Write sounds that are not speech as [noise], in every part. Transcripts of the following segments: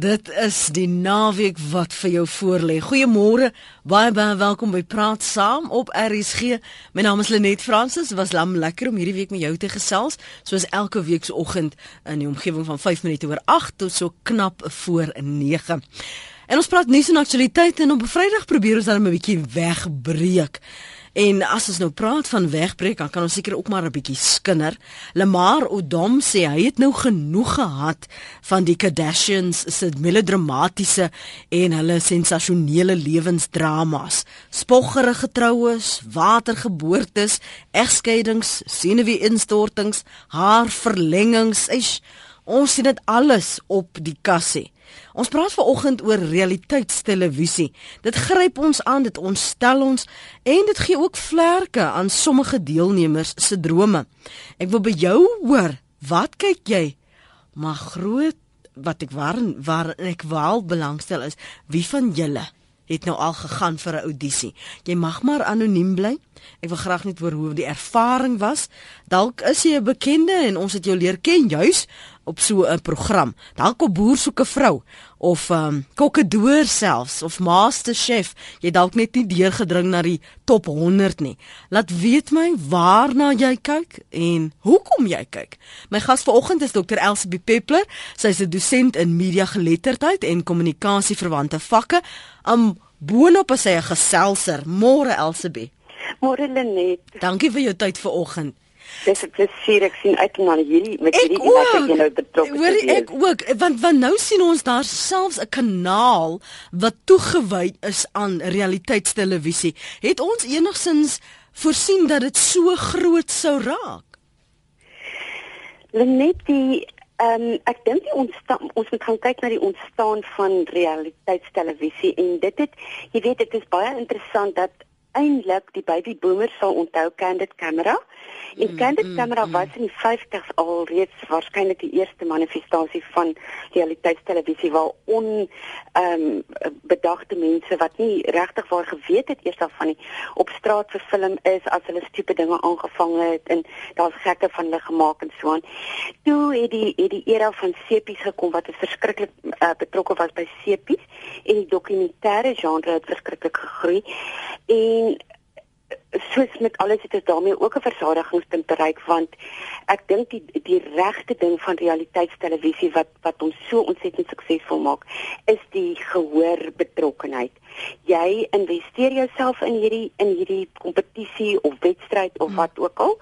Dit is die naweek wat vir jou voorlê. Goeiemôre. Baie baie welkom by Praat Saam op RSG. My naam is Lenet Fransis. Was lam lekker om hierdie week met jou te gesels, soos elke week se oggend in die omgewing van 5 minute oor 8 tot so knap voor 9. En ons praat nuus en aktualiteite en op Vrydag probeer ons dan 'n bietjie wegbreek. En as ons nou praat van wegbreek, dan kan ons seker ook maar 'n bietjie skinder. Lamar Odom sê hy het nou genoeg gehad van die Kardashians se melodramatiese en hulle sensasionele lewensdramas. Spoggerige troues, watergeboortes, egskeidings, senuwee-instortings, haarverlengings. Ons sien dit alles op die kassie. Ons praat vanoggend oor realiteitstelevisie. Dit gryp ons aan, dit ontstel ons en dit gee ook vlerke aan sommige deelnemers se drome. Ek wil by jou hoor, wat kyk jy? Maar groot wat ek waar waar ek wel belangstel is, wie van julle het nou al gegaan vir 'n audisie? Jy mag maar anoniem bly. Ek wil graag net hoor hoe die ervaring was. Dalk is jy 'n bekende en ons het jou leer ken juis op so 'n program. Dalk op boer soek 'n vrou of ehm um, kokkedoor selfs of master chef. Jy dalk net nie deurgedring na die top 100 nie. Laat weet my waarna jy kyk en hoekom jy kyk. My gas vanoggend is Dr. Elsabie Peppler. Sy is 'n dosent in media geletterdheid en kommunikasie verwante vakke. Um boonop is sy 'n geselser. Môre Elsabie. Môre Lenet. Dankie vir jou tyd vanoggend. Dis 'n plesier ek sien uit na hierdie met hierdie iemand wat jy nou betrokke is. Hoor ek ook want want nou sien ons daar selfs 'n kanaal wat toegewy is aan realiteitstelevisie. Het ons enigsins voorsien dat dit so groot sou raak? Lenet die ehm um, ek dink ons ons moet gaan kyk na die ontstaan van realiteitstelevisie en dit het jy weet dit is baie interessant dat eintlik die baby boomers sal onthou candid camera. En mm, candid mm, camera mm, was in die 50s al reeds waarskynlik die eerste manifestasie van realiteitstelevisie waar on ehm um, bedagte mense wat nie regtig waar geweet het eers af van die op straat verfilm is as hulle stupide dinge aangevang het en daar's gekke van hulle gemaak en so aan. Toe het die het die era van sepies gekom wat verskriklik uh, betrokke was by sepies en die dokumentêre genre het verskriklik gegroei. En en soos met alles het ons daarmee ook 'n versadigingspunt bereik want ek dink die die regte ding van realiteitstelevisie wat wat ons so ontsettend suksesvol maak is die gehoor betrokkenheid jy investeer jouself in hierdie in hierdie kompetisie of wedstryd of hmm. wat ook al.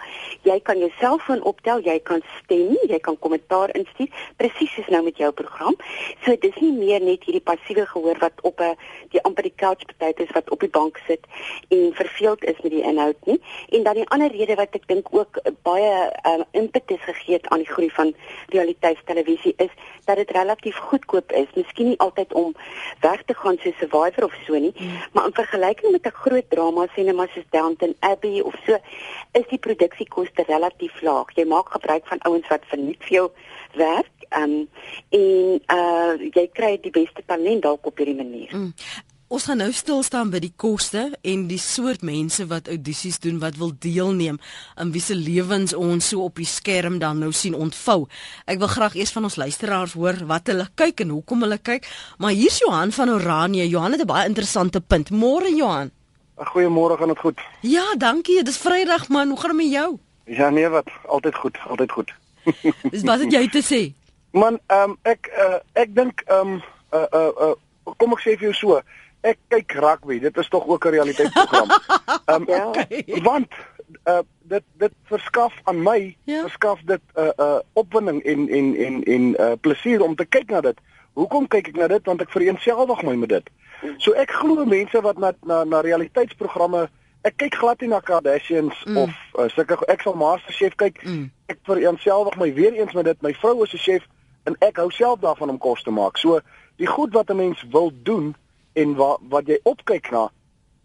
Jy kan jou selfoon optel, jy kan stem, jy kan kommentaar instuur, presies soos nou met jou program. So dis nie meer net hierdie passiewe gehoor wat op 'n die amper die couch partyt is wat op die bank sit en verveeld is met die inhoud nie. En dan die ander rede wat ek dink ook baie um, impetus gegee het aan die groei van realiteitstelevisie is dat dit relatief goedkoop is. Miskien nie altyd om weg te gaan so Survivor of so nie, mm. maar in vergelyking met 'n groot drama sinema soos Downton Abbey of so, is die produksiekoste relatief laag. Jy maak gebruik van ouens wat verniet vir jou werk, um, en uh jy kry die beste talent dalk op hierdie manier. Mm. Ons gaan nou stil staan by die koste en die soort mense wat audisies doen wat wil deelneem aan wie se lewens ons so op die skerm dan nou sien ontvou. Ek wil graag eers van ons luisteraars hoor wat hulle kyk en hoekom hulle kyk. Maar hier's Johan van Oranje. Johan het 'n baie interessante punt. Môre Johan. Goeiemôre, gaan dit goed? Ja, dankie. Dis Vrydag man. Hoe gaan dit met jou? Ja, nee wat, altyd goed, altyd goed. [laughs] Dis wat het jy te sê? Man, ehm um, ek uh, ek dink ehm um, uh, uh, uh, kom ek sê vir jou so ek kyk rugby. Dit is tog ook 'n realiteitsprogram. [laughs] Ehm um, ja. okay. want uh, dit dit verskaf aan my ja. verskaf dit 'n uh, uh, opwinding en en en en uh, plesier om te kyk na dit. Hoekom kyk ek na dit? Want ek vereenselwig my met dit. So ek glo mense wat na na na realiteitsprogramme ek kyk glad nie na Kardashians mm. of uh, sulke ek sal MasterChef kyk. Mm. Ek vereenselwig my weer eens met dit. My vrou is 'n chef en ek hou self daarvan om kos te maak. So die goed wat 'n mens wil doen en wat wat jy opkyk na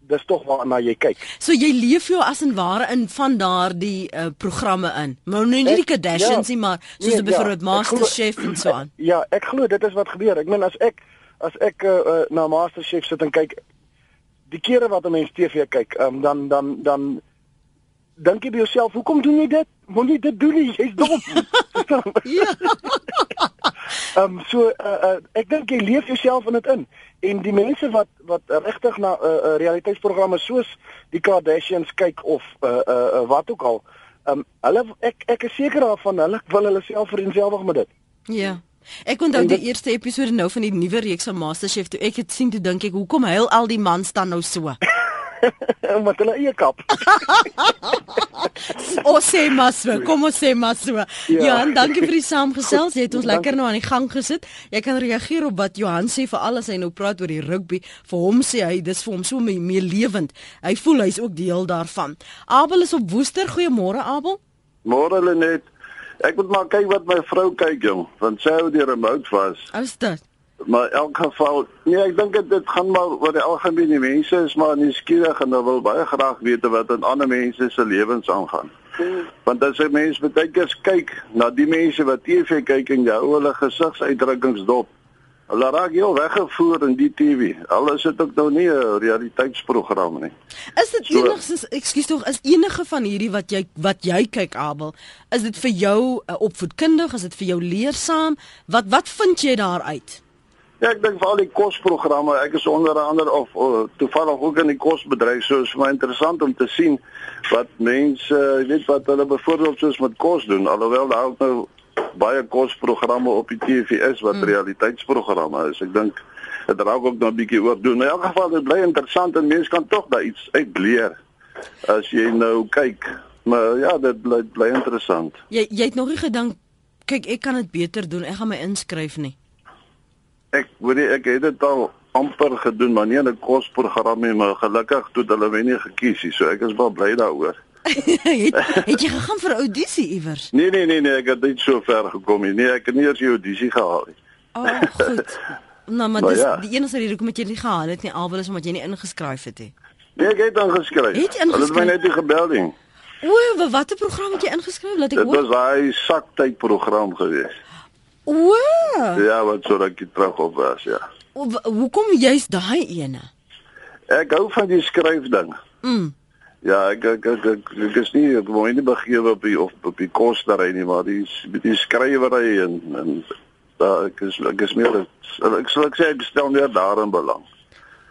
dis tog waarna jy kyk. So jy leef jou as en ware in van daardie uh, programme in. Maar nou nie die Kardashians nie, ja, maar soos nee, byvoorbeeld ja, MasterChef en so aan. Ja, ek glo dit is wat gebeur. Ek meen as ek as ek uh, uh, na MasterChef sit en kyk die kere wat 'n mens TV kyk, um, dan dan dan dink jy by jouself, hoekom doen jy dit? Moenie dit doen nie, jy's dom. [laughs] ja. [laughs] Ehm um, so uh, uh, ek dink jy leef jouself in dit in. En die mense wat wat regtig na 'n uh, uh, realiteitsprogramme soos die Kardashians kyk of uh, uh, uh, wat ook al, ehm um, hulle ek ek is seker daarvan hulle wil hulle self vereenselwig met dit. Ja. Ek onthou die eerste episode nou van die nuwe reeks van MasterChef toe ek het sien toe dink ek hoekom huil al die mans dan nou so? [laughs] [laughs] met hulle eie kap. [laughs] o sê maar so, kom ons sê maar so. Ja. Johan, dankie vir die saamgesels. Jy het ons lekker nou aan die gang gesit. Jy kan reageer op wat Johan sê vir alles hy nou praat oor die rugby. Vir hom sê hy dis vir hom so mee, mee lewend. Hy voel hy's ook deel daarvan. Abel is op Woester. Goeiemôre Abel. Môre Lenet. Ek moet maar kyk wat my vrou kyk jong, want sy hou die remote vas. Is dit? Maar in elk geval nee ek dink dit gaan maar oor die algemeen die mense is maar nuuskierig en hulle wil baie graag weet wat in ander mense se lewens aangaan. Hmm. Want as jy mense baie keer kyk na die mense wat TV kyk en jy hou hulle gesigsuitdrukkings dop. Hulle raak heel weggevoer in die TV. Alles is ook nou nie 'n realiteitsprogram nie. Is dit so, enigstens ekskuus tog is enige van hierdie wat jy wat jy kyk Abel, is dit vir jou uh, opvoedkundig, is dit vir jou leersaam? Wat wat vind jy daaruit? Ja, ek dink veral die kosprogramme. Ek is onder andere of, of toevallig ook in die kosbedryf, so is my interessant om te sien wat mense, jy weet wat hulle byvoorbeeld soos met kos doen, alhoewel daar ook nou baie kosprogramme op die TV is wat mm. realiteitsprogramme is. Ek dink dit raak ook nou 'n bietjie oor doen. In elk geval dit bly interessant en mense kan tog daar iets uit leer as jy nou kyk. Maar ja, dit bly bly interessant. Jy jy het nog nie gedink kyk ek kan dit beter doen. Ek gaan my inskryf nie ek weet nie ek het dit al amper gedoen maar nie 'n kosprogram nie maar gelukkig toe hulle my nie gekies nie so ek is baie bly daaroor. [laughs] Het, het jy gegaan vir audisie iewers? Nee nee nee nee ek het net so ver gekom nie. Nee ek het nie eers die audisie gehaal nie. Oh goed. Nou maar dis ja. die enigste rede hoekom jy nie gehaal het nie alwel is omdat jy nie ingeskryf het nie. Nee ek het dan geskryf hulle het my net die gebelding O, wat 'n program het jy ingeskryf? Laat ek hoor. Dit was hy saktyd program geweest. O. Ja, wat so rukkie terug op was, ja. O, hoekom jy's daai ene? Ek hou van die skryf ding. Mm. Ja, ek ek ek, ek, ek is nie ek wou nie begewe op die of op die kostery nie, maar die die skrywery en en daar ek is ek is meer ek sal ek sê ek stel meer daarin belang.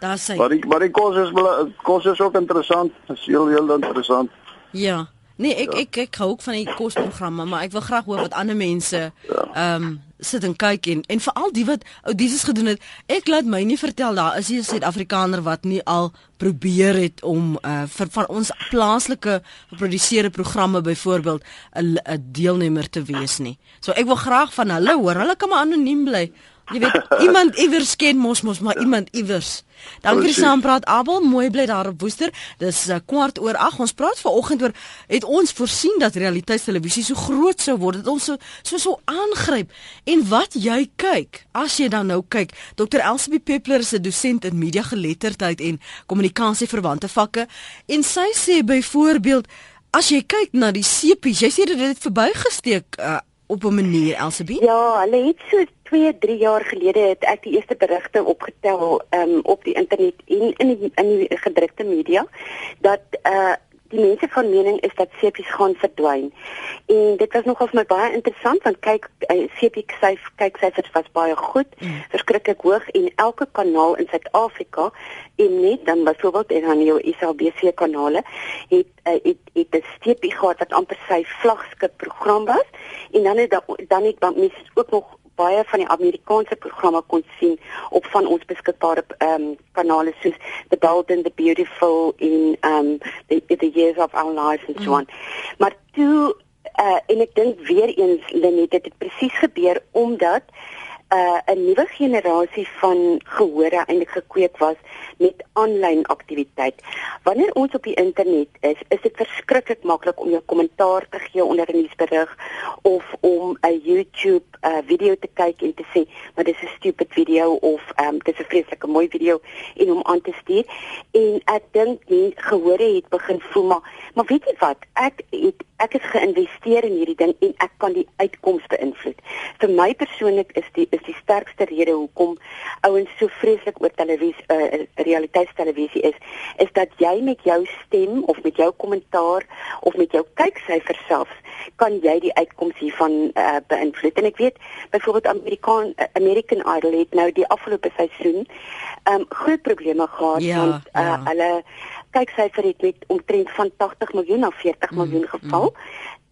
Daar sê. Maar die maar die kos is kos is ook interessant, is heel heel interessant. Ja. Nee, ek ja. ek ek hou ook van die kosprogramme, maar ek wil graag hoor wat ander mense ja. ehm ja. um, sit en kyk en en veral die wat ou Jesus gedoen het. Ek laat my nie vertel daar is 'n Suid-Afrikaner wat nie al probeer het om uh vir van ons plaaslike geproduseerde programme byvoorbeeld 'n 'n deelnemer te wees nie. So ek wil graag van hulle hoor. Hulle kan maar anoniem bly. Jy weet [laughs] iemand iewers ken mos mos maar ja. iemand iewers. Dankie vir saampraat Abel, mooi bly daar op Woester. Dis uh, kwart oor 8. Ons praat vanoggend oor het ons voorsien dat realiteitstelevisie so groot sou word dat ons so so so aangryp. En wat jy kyk, as jy dan nou kyk, Dr. Elsabie Peppler is 'n dosent in media geletterdheid en kommunikasie verwante vakke en sy sê byvoorbeeld as jy kyk na die sepies, jy sê dit het verbygesteek uh, op 'n manier Elsabie? Ja, hulle het so 2, 3 jaar gelede het ek die eerste berigte opgetel um, op die internet en in die, in die gedrukte media dat uh die mense van mening is dat sepies gaan verdwyn. En dit was nogal vir my baie interessant want kyk uh, sepie syf kyk syfers was baie goed, mm. verskriklik hoog en elke kanaal in Suid-Afrika en net dan byvoorbeeld en dan jou SABC kanale het uh, het het 'n sepie gehad wat amper sy vlaggenskap program was en dan het dan het mense ook nog baie van die Amerikaanse programme kon sien op van ons beskikbare ehm um, kanale soos The Bold and the Beautiful in ehm um, the, the Years of Our Lives and so on. Mm. Maar toe uh, en ek dink weer eens Lenet dit het presies gebeur omdat uh, 'n nuwe generasie van gehore eintlik gekweek was met aanlyn aktiwiteit. Wanneer ons op die internet is, is dit verskriklik maklik om jou kommentaar te gee onder 'n nuusberig of om 'n YouTube uh, video te kyk en te sê, "Maar dis 'n stupid video" of um, "Dis 'n vreeslike mooi video" en hom aan te stuur. En ek dink die gehore het begin voel maar, maar weet jy wat? Ek het ek is geïnvesteer in hierdie ding en ek kan die uitkoms beïnvloed. Vir my persoonlik is die is die sterkste rede hoekom ouens so vreeslik oor televisie uh, realiteitstelevisie is, is dat jy met jou stem of met jou kommentaar of met jou kyksyfers selfs kan jy die uitkoms hiervan uh, beïnvloed. En ek weet byvoorbeeld Amerikaan uh, American Idol het nou die afgelope seisoen um groot probleme gehad ja, want uh, ja. hulle kyksyfer het met omtrent van 80 miljoen na 40 mm, miljoen geval. Mm.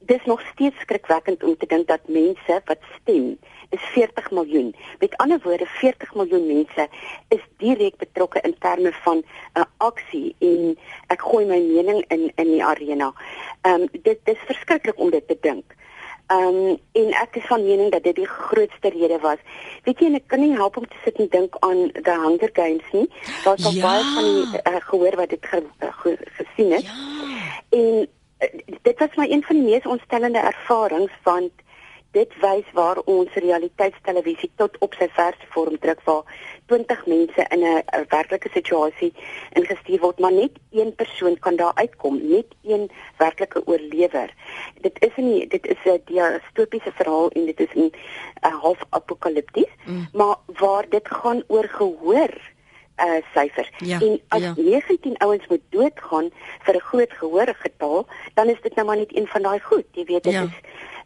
Dis nog steeds skrikwekkend om te dink dat mense wat stem is 40 miljoen. Met ander woorde 40 miljoen mense is direk betrokke in terme van 'n uh, aksie en ek gooi my mening in in die arena. Ehm um, dit dis verskriklik om dit te dink. Ehm um, en ek is van mening dat dit die grootste rede was. Weet jy, ek kan nie help om te sit en dink aan The Hunger Games nie. Daar's al ja. baie van die uh, gehoor wat dit ge, uh, ge, gesien het. Ja. En uh, dit was my een van die mees ontstellende ervarings want dit wys waar ons realiteitstelevisie tot op sy verste vorm druk waar 20 mense in 'n werklike situasie ingestuur word maar net een persoon kan daar uitkom net een werklike oorlewer dit is nie dit is 'n distopiese verhaal en dit is 'n half apokalipties mm. maar waar dit gaan oor gehoor uh syfers ja, en as ja. 19 ouens moet doodgaan vir 'n groot gehoor getal dan is dit nou maar net een van daai goed jy weet dit ja. is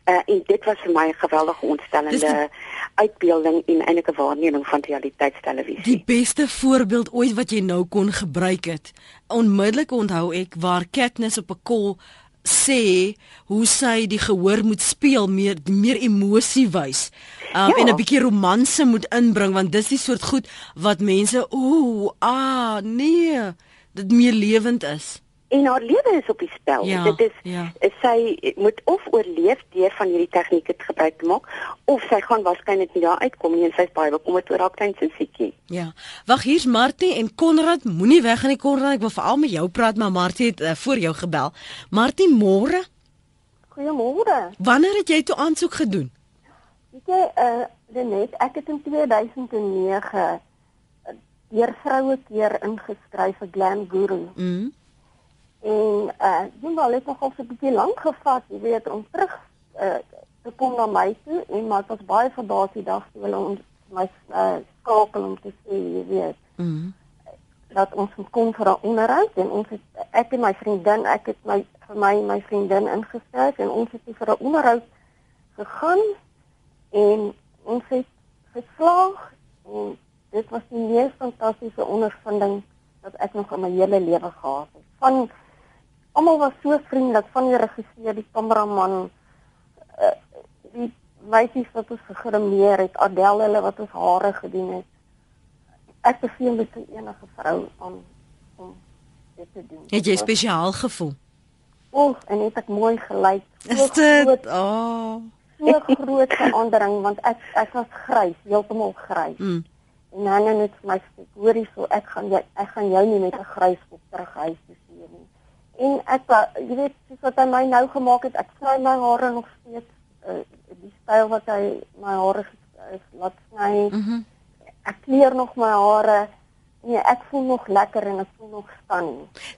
Uh, en dit was vir my 'n geweldige ontstellende uitbeelding en eintlik 'n waarneming van realiteitstelevisie. Die beste voorbeeld ooit wat jy nou kon gebruik het. Onmiddellik onthou ek waar Katniss op 'n kol sê hoe sy die gehoor moet speel meer meer emosie wys. Um, ja. en 'n bietjie romanse moet inbring want dis die soort goed wat mense ooh ah nee dit meer lewend is en haar lewe is op die spel. Ja, dit is ja. sy moet of oorleef deur van hierdie tegnieke te gebruik te maak of sy gaan waarskynlik nie daar uitkom nie en sy's baie bekommerd oor haar klein sussiekie. Ja. Wag, hier's Martie en Konrad, moenie weg aan die Konrad, ek wil veral met jou praat, maar Martie het uh, voor jou gebel. Martie, môre? Goeiemôre. Wanneer het jy toe aansoek gedoen? Weet jy, uh net ek het in 2009 eh, deur vroue keer ingeskryf vir Glam Guru. Mhm. En uh jy wel het nogal so 'n bietjie lank gevat, jy weet, om terug uh te kom na my toe en maar dit was baie verbaas die dag toe hulle ons my uh skakel om te sê, jy weet. Mhm. Mm dat ons kom vir 'n onderhoud en ons het ek en my vriendin, ek het my vir my my vriendin ingeskryf en ons het vir 'n onderhoud gegaan en ons het geslaag en dit was die mees fantastiese ondervinding wat ek nog in my hele lewe gehad het. Van almal was so vriendelik van die regisseur, die kameraman, uh, die meisies wat ons gegrimeer het, Adel hulle wat ons hare gedoen het. Ek beveel dit vir enige vrou om om dit te doen. Het jy spesiaal gevoel? Oek, en het ek mooi gelyk. Is dit? Oh. So groot verandering want ek ek was grys, heeltemal grys. Mm. En dan net my hoorie so ek gaan jy ek gaan jou nie met 'n grys kop terug huis toe sien nie en ek jy weet soos wat hy my nou gemaak het ek sny my hare nog steeds uh, die styl wat hy my hare is laat sny. Mm -hmm. ek kleur nog my hare. Nee ek voel nog lekker en ek voel nog staan.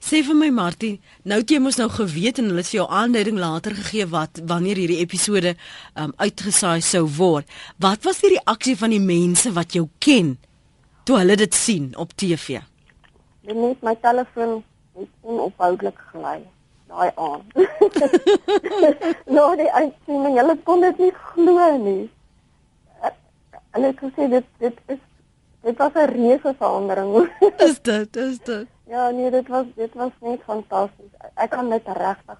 Sê vir my Martie nou het jy mos nou geweet en hulle het vir jou aanduiding later gegee wat wanneer hierdie episode um, uitgesaai sou word. Wat was die reaksie van die mense wat jou ken toe hulle dit sien op TV net my telefoon het onophoudelik gelei daai aand. [laughs] nou die uitsending, hulle kon dit nie glo nie. Hulle het gesê dit dit is dit was 'n reuse verandering. [laughs] is dit? Is dit? Ja, nee, dit was dit was net fantasties. Ek kan net regtig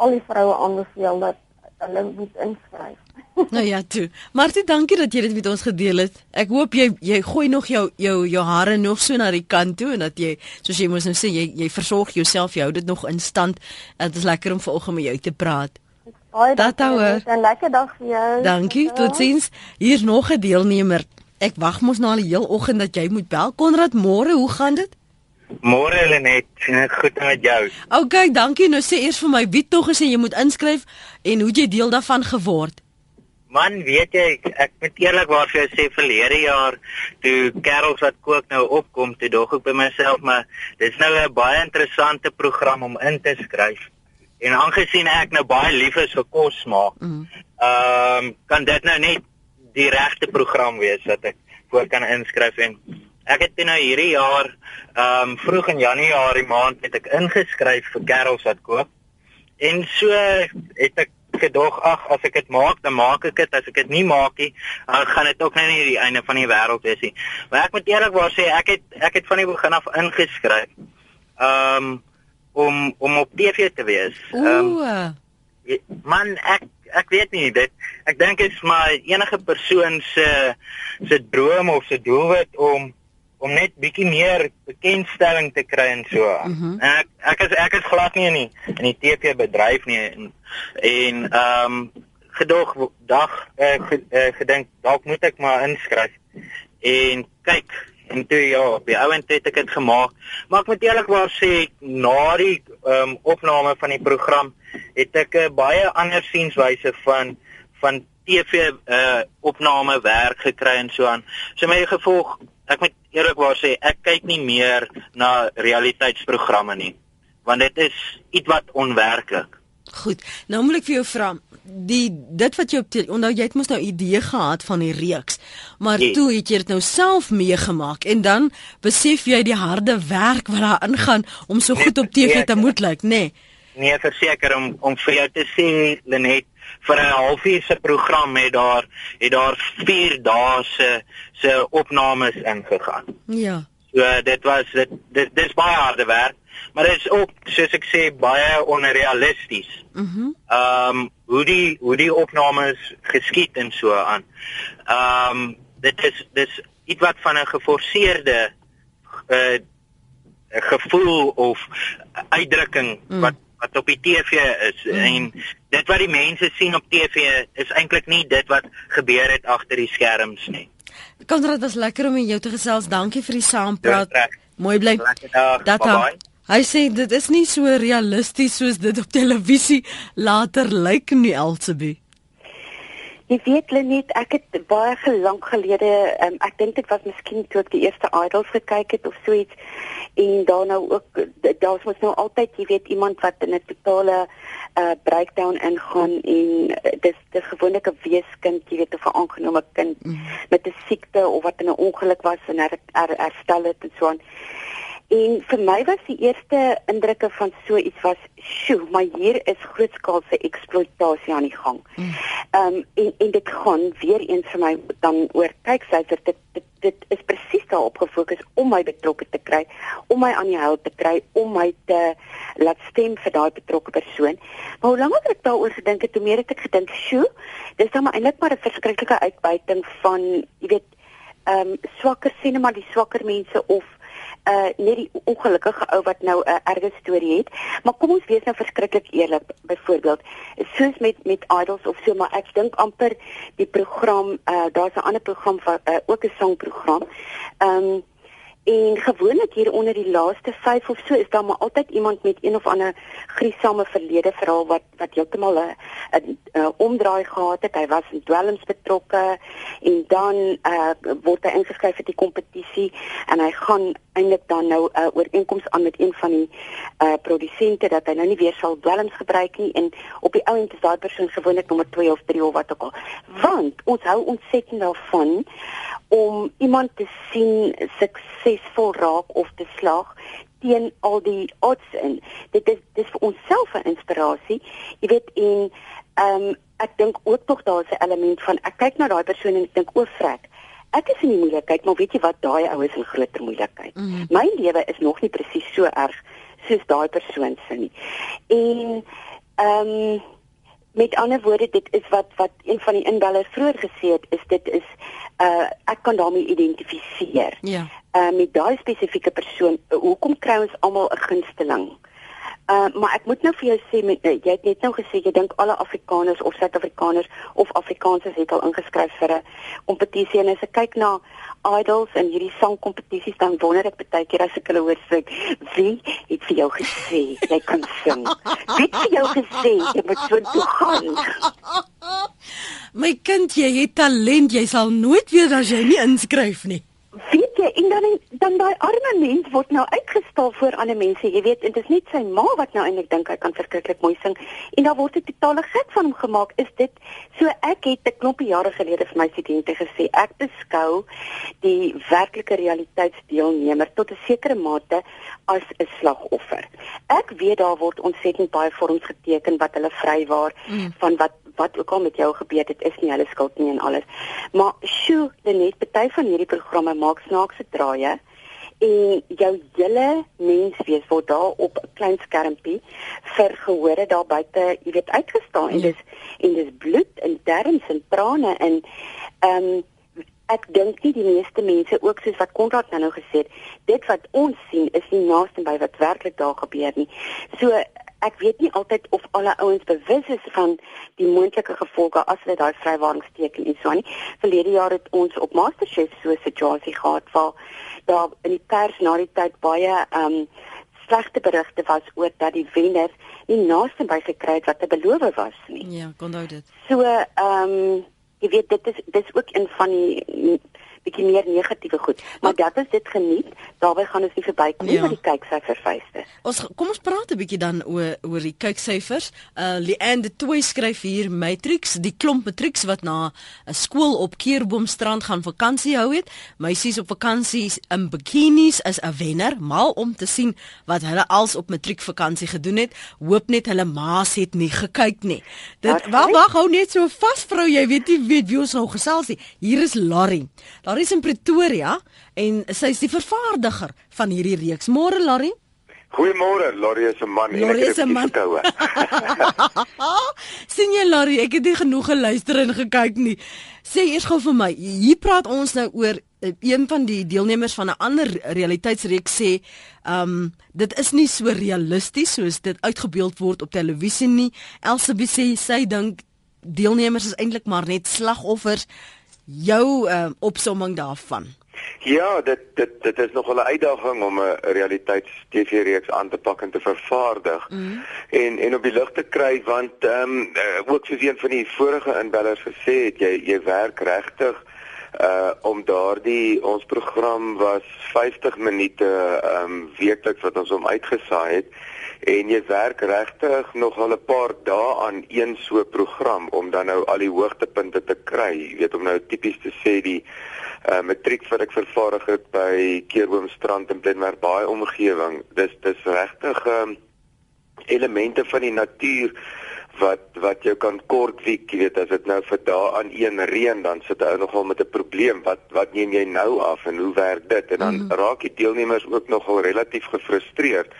al die vroue aanbeveel dat hulle moet inskryf. [laughs] nou ja, toe. Martie, dankie dat jy dit met ons gedeel het. Ek hoop jy jy gooi nog jou jou jou hare nog so na die kant toe en dat jy soos jy mos nou sê jy jy versorg jouself, jy hou dit nog in stand. Dit is lekker om vanoggend met jou te praat. Baie dankie. 'n Lekker dag vir jou. Dankie. Totsiens. Hier's nog 'n deelnemer. Ek wag mos nou al die heel oggend dat jy moet bel. Konrad, môre, hoe gaan dit? Môre Lenet, goed met jou. OK, dankie. Nou sê eers vir my wie tog gesê jy moet inskryf en hoe jy deel daarvan geword. Man, weet jy, ek, ek moet eerlikwaar vir jou sê verlede jaar toe Kerels wat kook nou opkom, toe dog ek by myself, maar dis nou 'n baie interessante program om in te skryf. En aangesien ek nou baie lief is vir kos maak, mhm. ehm mm. um, kan dit nou net die regte program wees wat ek voor kan inskryf en ek het nou hierdie jaar ehm um, vroeg in Januarie maand het ek ingeskryf vir Carols wat koop. En so het ek gedog ag as ek dit maak dan maak ek dit as ek dit nie maak nie dan gaan dit ook nou nie die einde van die wêreld wees nie. Maar ek moet eerlikwaar sê ek het ek het van die begin af ingeskryf. Ehm um, om om op TV te wees. Ehm um, man ek ek weet nie dit ek dink dit is maar enige persoon se se droom of se doelwit om om net bietjie meer bekendstelling te kry en so. Mm -hmm. Ek ek is ek is glad nie in die in die TV bedryf nie en en ehm um, gedog dag eh uh, gedink dalk moet ek maar inskryf en kyk en toe ja op die ouend het ek dit gemaak maar ek moet eerlikwaar sê na die ehm um, opname van die program het ek 'n uh, baie ander sienswyse van van TV uh eh, opname werk gekry en so aan. So my gevolg, ek moet eerlikwaar sê ek kyk nie meer na realiteitsprogramme nie want dit is iets wat onwerklik. Goed. Nou moet ek vir jou vra, die dit wat jy op onthou jy het mos nou idee gehad van die reeks, maar yes. toe het jy dit nou self meegemaak en dan besef jy die harde werk wat daar ingaan om so nee, goed op TV te moet lyk, nê? Nee. Nee, verseker om om vir jou te sê Lenet vir 'n halfuur se program het daar het daar 4 dae se se opnames ingegaan. Ja. So dit was dit dit dis baie harde werk, maar dit is ook soos ek sê baie onrealisties. Mhm. Mm ehm um, hoe die hoe die opnames geskied en so aan. Ehm um, dit is dis iets wat van 'n geforseerde uh gevoel of uitdrukking mm. wat wat op die TV is mm. en dit wat die mense sien op TV is eintlik nie dit wat gebeur het agter die skerms nie. Konrad was lekker om met jou te gesels. Dankie vir die saampraat. Mooi bly. Dat hy sê dit is nie so realisties soos dit op televisie later lyk nie Elsabie. Jy weet Lenet, ek het baie gelank gelede, um, ek dink dit was miskien toe ek die eerste Idols gekyk het of so iets en daar nou ook daar's mos nou altyd, jy weet, iemand wat in 'n totale uh breakdown ingaan en uh, dis dis gewoonlik 'n weeskind, jy weet, of 'n aangenome kind mm. met 'n siekte of wat in 'n ongeluk was en her, her, herstel het en so aan. En vir my was die eerste indrukke van so iets was, "Sjoe, maar hier is grootskaalse eksploitasie aan die gang." Mm. Ehm um, en en dit gaan weer eens vir my dan oor kyk syfer dit, dit dit is presies daarop gefokus om my betrokke te kry, om my aan die hou te kry, om my te laat stem vir daai betrokke persoon. Maar hoe langer ek daaroor gedink het, hoe meer het ek gedink, "Sjoe, dis dan maar eintlik maar 'n verskriklike uitbuiting van, jy weet, ehm um, swakker sien maar die swakker mense of uh net die ongelukkige ou wat nou 'n uh, erge storie het. Maar kom ons wees nou verskriklik eerlik. Byvoorbeeld, soos met met Idols of so, maar ek dink amper die program uh daar's 'n ander program wat uh, ook 'n sangprogram. Ehm um, En gewoonlik hier onder die laaste 5 of so is daar maar altyd iemand met een of ander griesame verlede verhaal wat wat heeltemal 'n omdraai gehad het. Hy was in dwelms betrokke en dan uh, word hy ingeskryf vir die kompetisie en hy gaan eintlik dan nou 'n uh, ooreenkoms aan met een van die uh, produsente dat hy nou nie weer sal dwelms gebruik nie en op die ou end is daai persoon gewoonlik nommer 2 of 3 of wat ook al. Want ons hou ontsettend daarvan om iemand te sien suksesvol raak of te slaag teen al die odds in. Dit is dis vir onsself 'n inspirasie. Jy weet en ehm um, ek dink ook tog daar's 'n element van ek kyk na daai persoon en ek dink o, vrek. Ek is in die moeilikheid, maar weet jy wat daai ou is in groter moeilikheid. Mm -hmm. My lewe is nog nie presies so erg soos daai persoon se nie. En ehm um, met ander woorde dit is wat wat een van die inbellers vroeër gesê het is dit is uh ek kan daarmee identifiseer. Ja. Uh met daai spesifieke persoon, uh, hoekom kry ons almal 'n gunsteling? Uh maar ek moet nou vir jou sê met uh, jy het net nou gesê jy dink alle Afrikaners of Suid-Afrikaners of Afrikaners het al ingeskryf vir 'n kompetisie en as ek kyk na idols en hierdie sangkompetisies dan wonder ek baie keer as ek hulle hoor sê wie het vir jou gesê jy kan sing? Wie het vir jou gesê jy moet so toe gaan? [laughs] My kind, jy het talent, jy sal nooit weer as jy nie inskryf nie. Weet jy en dan dan daai arme mens word nou uitgestal voor ander mense. Jy weet, en dit is net sy ma wat nou eintlik dink hy kan verskriklik mooi sing en dan word 'n totale gek van hom gemaak. Is dit so ek het 'n klompie jare gelede vir my studente gesê, ek beskou die werklike realiteitsdeelnemer tot 'n sekere mate as 'n slagoffer. Ek weet daar word ontsettend baie vorms geteken wat hulle vrywaar mm. van wat wat ook al met jou gebeur het, is nie hulle skuld nie en alles. Maar sjoe, net party van hierdie programme maak snaakse draaie en jou hele menswees word daar op 'n klein skermpie vir gehore daar buite, jy weet, uitgestaan en ja. dis en dis bloed en darmes en trane en ehm um, ek dink nie die meeste mense ook soos wat Konrad nou nou gesê het, dit wat ons sien is nie naaste by wat werklik daar gebeur nie. So ek weet nie altyd of alle ouens bewus is van die moontlike gevolge as hulle daai vrywaringsteken en so aan nie. Verlede jaar het ons op MasterChef so 'n situasie gehad waar daar in die pers na die tyd baie ehm um, slegte berigte was oor dat die wenner nie naaste by gekry het wat hulle beloof was nie. Ja, kon onthou dit. So ehm um, jy weet dit is dis ook een van die bietjie meer negatiewe goed. Maar dat is dit geniet. Daarbey gaan ons nie verbykom nie ja. met die kyksyfers vyste. Ons kom ons praat 'n bietjie dan oor oor die kyksyfers. Uh Leande Toy skryf hier Matrix, die klomp Matrix wat na 'n skool op Keerboomstrand gaan vakansie hou het. Meisies op vakansies in bikinis is 'n wenner, mal om te sien wat hulle als op matriek vakansie gedoen het. Hoop net hulle ma's het nie gekyk nie. Dit wag wag hou net so vas vrou, jy weet nie weet wie ons nou gesels nie. Hier is Larry. Larry is in Pretoria en sy is die vervaardiger van hierdie reeks. Môre Larry. Goeiemôre, Larry is 'n man Larry en ek het gekoue. [laughs] Sien jy Larry, ek het nie genoeg geluister en gekyk nie. Sê eers gou vir my, hier praat ons nou oor eh, een van die deelnemers van 'n ander realiteitsreeks sê, ehm um, dit is nie so realisties soos dit uitgebeeld word op televisie nie. Elsabie sê sy dink deelnemers is eintlik maar net slagoffers jou uh, opsomming daarvan? Ja, dit dit dit is nog 'n uitdaging om 'n realiteits TV reeks aan te pak en te vervaardig mm. en en op die lig te kry want ehm um, uh, ook soos een van die vorige inbellers gesê het, jy jy werk regtig uh om daardie ons program was 50 minute ehm um, weekliks wat ons hom uitgesaai het en jy werk regtig nog al 'n paar dae aan een so program om dan nou al die hoogtepunte te kry. Jy weet om nou tipies te sê die uh matriek wat ek vervaardig het by Keerboomstrand in Plenmerg baie omgewing. Dis dis regtig um elemente van die natuur wat wat jou kan kort wiek, jy weet as dit nou vir dae aan een reën dan sit hy nogal met 'n probleem. Wat wat neem jy nou af en hoe werk dit? En dan mm -hmm. raak die deelnemers ook nogal relatief gefrustreerd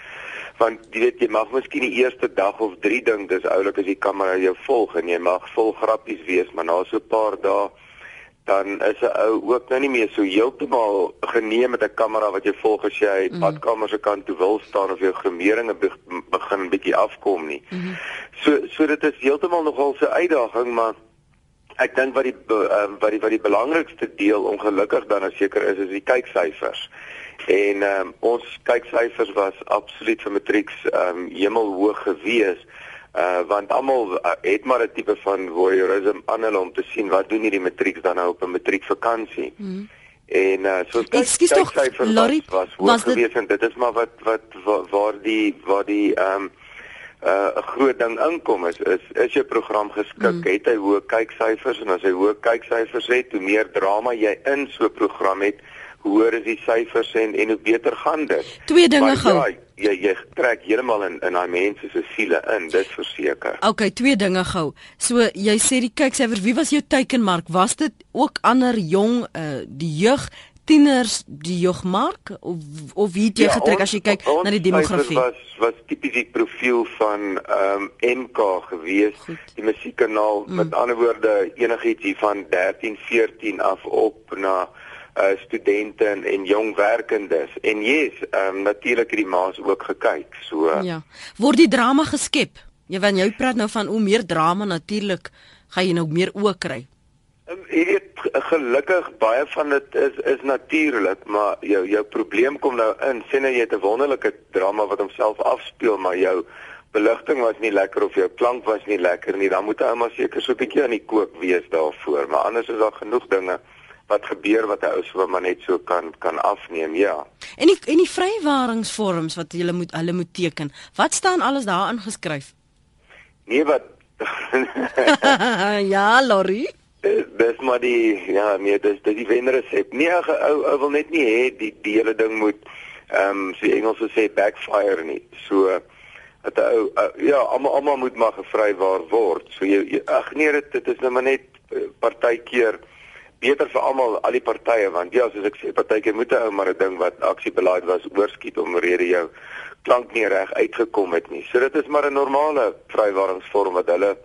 want jy weet jy mag miskien die eerste dag of 3 dink dis oulik as die kamera jou volg en jy mag vol grappies wees maar na so 'n paar dae dan is 'n ou ook nou nie meer so heeltemal geneem met 'n kamera wat jy volg as jy mm. badkamer se kant toe wil staan of jou gremeringe be begin bietjie afkom nie. Mm -hmm. So so dit is heeltemal nogal 'n uitdaging maar ek dink wat die uh, wat die wat die belangrikste deel ongelukkig dan as seker is is die kyksyfers. En ehm um, ons kyksyfers was absoluut vir matrieks ehm um, hemelhoog gewees. Uh want almal uh, het maar 'n tipe van voyeurism aan hulle om te sien wat doen hierdie matrieks dan nou op 'n matriekvakansie. Mm. En uh so kyksyfers was, was hoog was dit... gewees en dit is maar wat wat waar, waar die waar die ehm um, uh 'n groot ding inkom is is is jou program geskik mm. het hy hoë kyksyfers en as hy hoë kyksyfers het hoe meer drama jy in so 'n program het hoor is die syfers en en hoe beter gaan dit. Twee dinge gou. Ja, jy jy trek heeltemal in in daai mense se siele in, dit verseker. Okay, twee dinge gou. So jy sê die kyksyfer, wie was jou teikenmark? Was dit ook ander jong uh die jeug tieners die jeugmark of of wie het jy ja, getrek as jy kyk na die demografie? was was tipies die profiel van ehm um, MK gewees, Goed. die musiekkanaal mm. met ander woorde enigiets hier van 13, 14 af op na uh studente en, en jong werkendes en yes, ehm um, natuurlik het die ma's ook gekyk. So uh, Ja. Word die drama geskep? Jy wanneer jy praat nou van hoe meer drama natuurlik gaan jy nou meer oë kry. Um, jy weet gelukkig baie van dit is is natuurlik, maar jou jou probleem kom nou in. Sien nou jy het 'n wonderlike drama wat homself afspeel, maar jou beligting was nie lekker of jou klank was nie lekker nie. Dan moet jy maar seker so 'n bietjie aan die kook wees daarvoor, maar anders is daar genoeg dinge wat gebeur wat 'n ou so maar net so kan kan afneem, ja. En die en die vrywaringsvorms wat jy moet hulle moet teken. Wat staan alles daar ingeskryf? Nee, wat [laughs] Ja, Lori. Dis maar die ja, nee, dis dis die wenresep. Nee, ou ou wil net nie hê die die hele ding moet ehm um, so Engels sê backfire nie. So dat ou ja, almal almal moet maar gevrywaar word. So jy ag nee, dit dit is nou maar net uh, partykeer beter vir almal al die partye want ja soos ek sê partykeer moet 'n ou maar 'n ding wat aksiebeleid was oorskiet om rede jou klank nie reg uitgekom het nie. So dit is maar 'n normale vrywaringsvorm wat hulle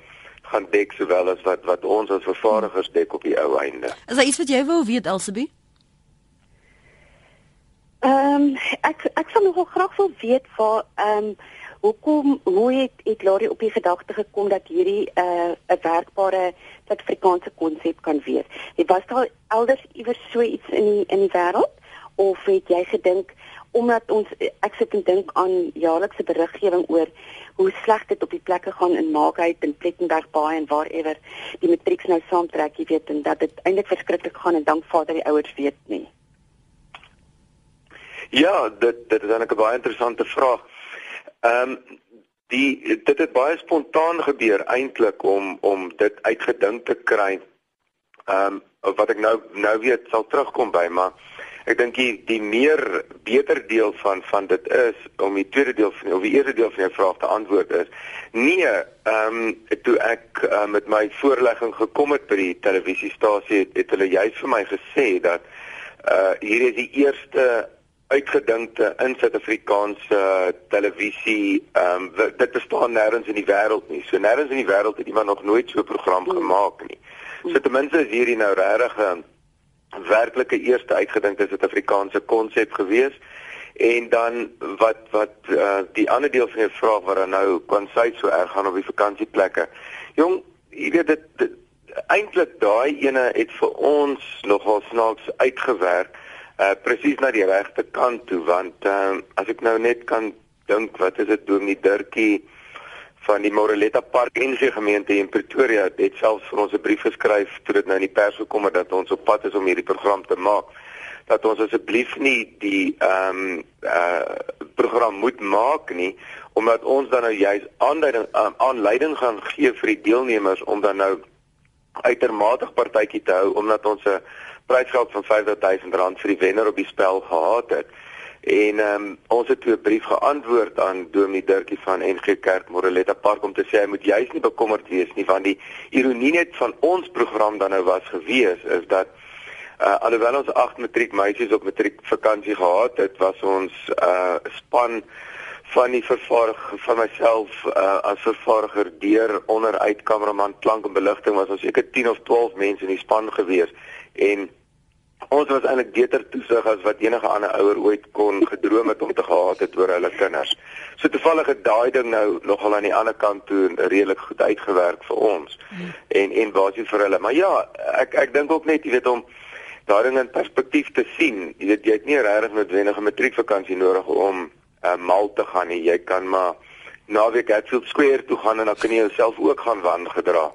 gaan dek sowel as wat wat ons as vervaardigers dek op die ou einde. Is daar iets wat jy wou weet Elsabie? Ehm um, ek ek sou nogal graag wil weet waar ehm um, hoekom hoe het het Larry op die gedagte gekom dat hierdie 'n uh, 'n werkbare Suid-Afrikaanse konsep kan wees? Het was daar elders iewers so iets in die in die wêreld of het jy gedink omdat ons ek sit en dink aan jaarlikse beriggewing oor hoe sleg dit op die plekke gaan in Maagheid en Plettenberg Baai en waarewer die matrieks nou saamtrek, jy weet en dat dit eintlik verskriklik gaan en dank Vader die ouers weet nie. Ja, dit dit is eintlik 'n baie interessante vraag. Ehm um, die dit het baie spontaan gebeur eintlik om om dit uitgedink te kry. Ehm um, wat ek nou nou weet sal terugkom by, maar ek dink die die meer beter deel van van dit is om die tweede deel van of die eerste deel van jou vraag te antwoord is. Nee, ehm um, toe ek uh, met my voorlegging gekom het by die televisiestasie het, het hulle juist vir my gesê dat uh hier is die eerste uitgedinkte in Suid-Afrikaanse televisie. Ehm um, dit bestaan nêrens in die wêreld nie. So nêrens in die wêreld het iemand nog nooit so 'n program gemaak nie. So ten minste is hierdie nou regtig 'n werklike eerste uitgedinkte Suid-Afrikaanse konsep gewees. En dan wat wat uh, die ander deel van jou vraag wat dan nou kon sy so erg gaan op die vakansieplekke. Jong, jy weet dit, dit eintlik daai ene het vir ons nogal snaaks uitgewerk uh presies na die regte kant toe want uh as ek nou net kan dink wat is dit Dominee Dirkie van die Moreletta Park NG gemeente in Pretoria het selfs vir ons 'n brief geskryf toe dit nou in die pers gekom het dat ons op pad is om hierdie program te maak dat ons asseblief nie die ehm um, uh program moet maak nie omdat ons dan nou juis aanleiding aanleiding gaan gee vir die deelnemers om dan nou uitermate partytjie te hou omdat ons 'n prysgeld van R50000 vir die wenner op die spel gehad het. En ehm um, ons het 'n brief geantwoord aan Dominee Dirkie van NG Kerk Moreletta Park om te sê hy moet juis nie bekommerd wees nie want die ironie net van ons program dan nou was gewees is dat uh, alhoewel ons agt matriek meisies op matriek vakansie gehad het, was ons uh, span van die vervaardig van myself uh, as vervaardiger deur onderuit kameraman klank en beligting was ons seker 10 of 12 mense in die span gewees en ons was eintlik beter toesig as wat enige ander ouer ooit kon gedroom het om te gehad het oor hulle kinders. So toevallig het daai ding nou nogal aan die ander kant toe redelik goed uitgewerk vir ons. Hmm. En en basies vir hulle. Maar ja, ek ek dink ook net jy weet om daai ding in perspektief te sien. Jy weet jy het nie regtig noodwendige matriekvakansie nodig om uh, mal te gaan nie. Jy kan maar naweek Hatfield Square toe gaan en dan kan jy jouself ook gaan wandel gedra.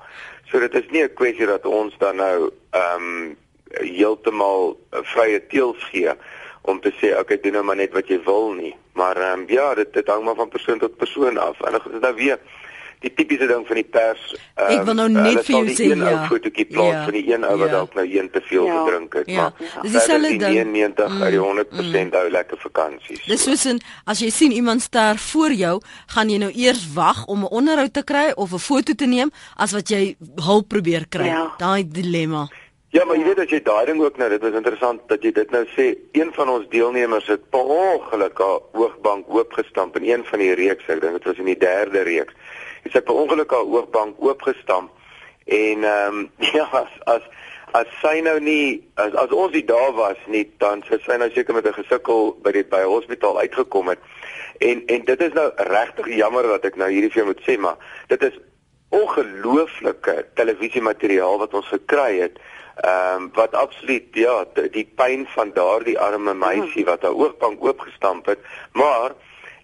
So dit is nie 'n kwessie dat ons dan nou ehm um, heeltemal vrye teels gee om te sê okay doen nou maar net wat jy wil nie. Maar ehm um, ja, dit dit hang maar van persoon tot persoon af. En dit is nou weer die tipiese ding van die pers. Um, ek wil nou net uh, vir jou sê ja. Ek foto kyk plaas ja. van die een ou wat ja. dalk nou een te veel ja. gedrink het, ja. maar dis dieselfde ding. 90 mm, uit die 100% mm. hou lekker vakansies. Dis soos in as jy sien iemand sterf voor jou, gaan jy nou eers wag om 'n onderhoud te kry of 'n foto te neem as wat jy hulp probeer kry. Ja. Daai dilemma. Ja, maar jy weet as jy daai ding ook nou, dit was interessant dat jy dit nou sê. Een van ons deelnemers het per ongeluk haar oogbank oopgestamp in een van die reeks. Ek dink dit was in die derde reeks het sy per ongeluk haar oogbank oopgestamp en ehm um, [laughs] ja as as as sy nou nie as as ons nie daar was nie dan sou sy nou seker met 'n gesukkel by die by hospitaal uitgekom het en en dit is nou regtig jammer dat ek nou hierdie vir jou moet sê maar dit is ongelooflike televisiemateriaal wat ons gekry het ehm um, wat absoluut ja die, die pyn van daardie arme meisie wat haar oogbank oopgestamp het. Maar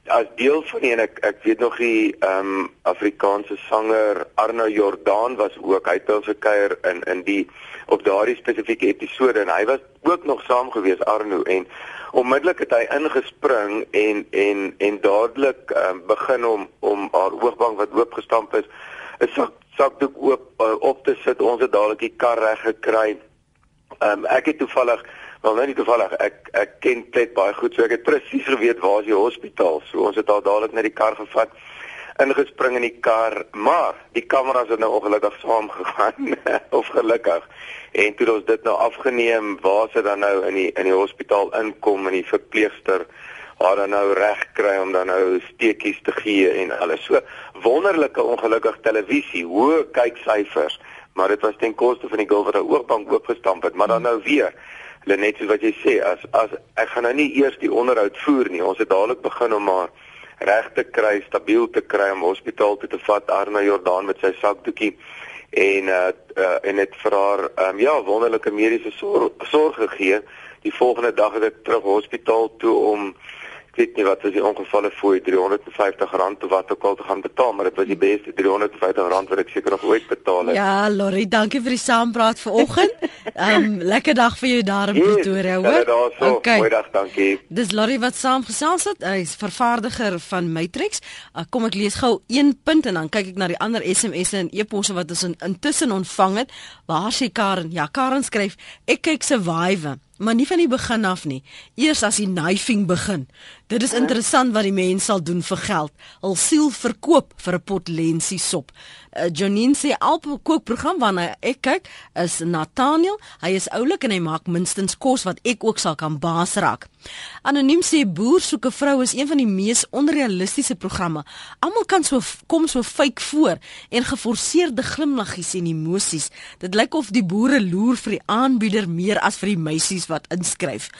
as deel van een ek ek weet nog die ehm um, Afrikaanse sanger Arno Jordaan was ook hy het ons gekuier in in die op daardie spesifieke episode en hy was ook nog saam gewees Arno en onmiddellik het hy ingespring en en en dadelik um, begin om om haar oogbank wat oopgestamp is 'n sak sakdoek oop uh, op te sit ons het dadelik die kar reg gekry. Ehm um, ek het toevallig Wel nou nie toevallig. Ek ek ken Ted baie goed, so ek het presies geweet waar is die hospitaal. So ons het daar dadelik net die kar gevat, ingespring in die kar, maar die kameras het nou ongelukkig saam gegaan [laughs] of gelukkig. En toe ons dit nou afgeneem, waar se dan nou in die in die hospitaal inkom en die verpleegster haar dan nou reg kry om dan nou steekies te gee en alles. So wonderlike ongelukkig televisie, hoë kyksyfers, maar dit was ten koste van die girl wat haar oogbank oopgestamp het, maar dan nou weer Lenet soos wat jy sê as as ek gaan nou nie eers die onderhoud voer nie. Ons het dadelik begin om maar reg te kry, stabiel te kry om hospitaal toe te vat Arna Jordaan met sy sakdoekie en uh, uh en dit vir haar um, ja wonderlike mediese sorg sorg gegee. Die volgende dag het ek terug hospitaal toe om weet nie wat was die ongevalle fooi R350 of wat ook al te gaan betaal, maar dit was die beste R350 wat ek seker nog ooit betaal het. Ja, Lori, dankie vir die saampraat vanoggend. [laughs] Ehm um, lekker dag vir jou daar in Pretoria, hoor. Ja, so. okay. goeiedag, dankie. Dis Lori wat saamgesels het. Hy is vervaardiger van Matrix. Uh, kom ek lees gou een punt en dan kyk ek na die ander SMS'e en e-posse wat ons in, intussen ontvang het. Waar sê Karen? Ja, Karen skryf: "Ek kyk Survivor." Maar nie van die begin af nie. Eers as die knifing begin. Dit is interessant wat die mens sal doen vir geld. Hul siel verkoop vir 'n pot lensie sop. Uh, Janine sê al kookprogram waarna ek kyk is Nathaniel. Hy is oulik en hy maak minstens kos wat ek ook sal kan baas raak. Anoniem sê boer soek 'n vrou is een van die mees onrealistiese programme. Almal kan so kom so fake voor en geforseerde glimlaggies en emosies. Dit lyk of die boere loer vir die aanbieder meer as vir die meisies wat inskryf.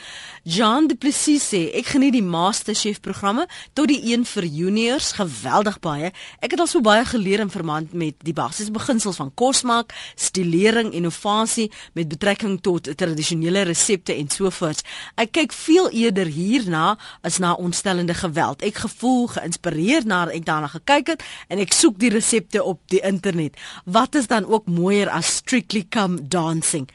Jean Du Plessis sê ek geniet die MasterChef programme tot die een vir juniors geweldig baie. Ek het al so baie geleer in verband met die basiese beginsels van kos maak, stilering, innovasie met betrekking tot tradisionele resepte en so voort. Ek kyk veel eerder hierna as na ontstellende geweld. Ek gevoel geïnspireer nadat ek daarna gekyk het en ek soek die resepte op die internet. Wat is dan ook mooier as Strictly Come Dancing?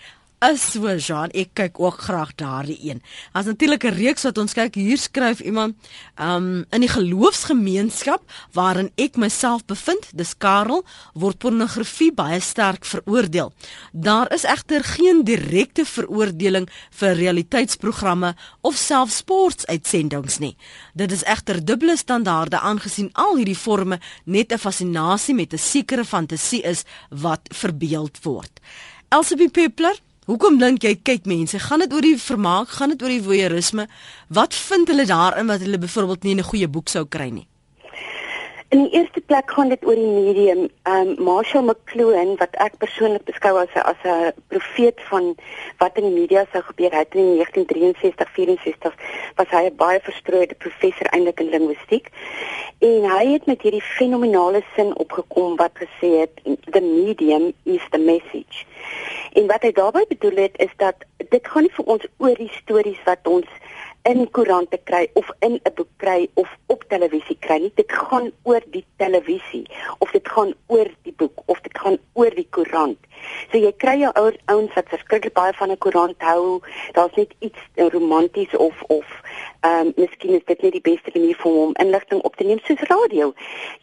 Is so Jean, ek kyk ook graag daardie een. As natuurlik 'n reeks wat ons kyk, hier skryf iemand um in die geloofsgemeenskap waarin ek myself bevind, dis Karel, word pornografie baie sterk veroordeel. Daar is egter geen direkte veroordeling vir realiteitsprogramme of selfs sportuitsendings nie. Dit is egter dubbele standaarde aangesien al hierdie forme net 'n fascinasie met 'n sekere fantasie is wat verbeeld word. Elsie Peppler Hoekom dink jy kyk mense, gaan dit oor die vermaak, gaan dit oor die voyeurisme? Wat vind hulle daarin wat hulle byvoorbeeld nie 'n goeie boek sou kry nie? In die eerste plek gaan dit oor die medium. Um Marshall McLuhan wat ek persoonlik beskou as 'n as 'n profeet van wat in die media sou gebeur het in 1963-64 was hy 'n baie verstrooide professor eintlik in linguistiek. En hy het met hierdie fenominale sin opgekom wat gesê het the medium is the message. En wat hy daarmee bedoel het is dat dit gaan nie vir ons oor die stories wat ons in koerante kry of in 'n boek kry of op televisie kry nie. Dit gaan oor die televisie of dit gaan oor die boek of dit gaan oor die koerant. So jy kry jou ouer ouens wat verskriklik baie van 'n koerant hou. Daar's net iets romanties of of ehm um, miskien is dit net die beste manier vir hom inligting op te neem soos radio.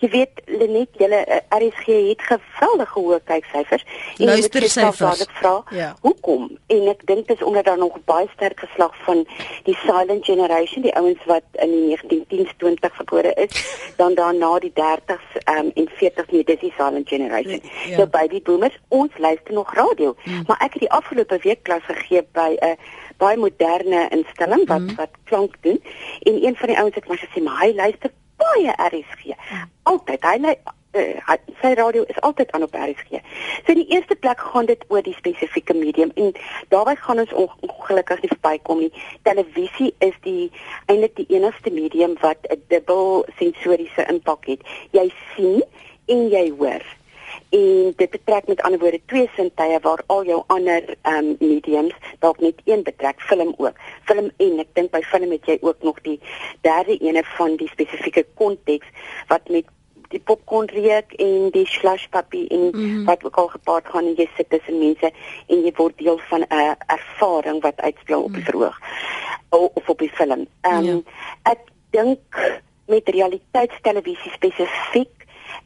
Jy weet Lenet, julle uh, eh, RSG het geweldige hoë kyksyfers. Luistersyfers. Ek vra, ja. hoekom? En ek dink dit is omdat daar nog baie sterk geslag van die silent generation, die ouens wat in die 1910s 20 gebore is, [laughs] dan daarna die 30s ehm um, en 40s nie, dis die silent generation. Ja. So baby boomers, ons luister nog radio, mm. maar ek het die afgelope week klas gegee by 'n uh, baie moderne instelling wat mm. wat klank doen en een van die ouens het my gesê maar hy luister baie RSG. Altyd hy uh, sy radio is altyd aan op RSG. So in die eerste plek gaan dit oor die spesifieke medium en daarbey gaan ons ongelukkig nie verbykom nie. Televisie is die eintlik die enigste medium wat 'n dubbel sensoriese impak het. Jy sien en jy hoor. En dit betrek met ander woorde twee sintuie waar al jou ander ehm um, mediums dalk net een betrek film ook film en ek dink by film het jy ook nog die derde ene van die spesifieke konteks wat met die popcorn reuk en die slush puppy en mm -hmm. wat ook al gepaard gaan en jy sit tussen mense en jy word deel van 'n uh, ervaring wat uitspeel op die mhm. verhoog of op die film. Ehm um, ja. ek dink met realiteitstelevisie spesifiek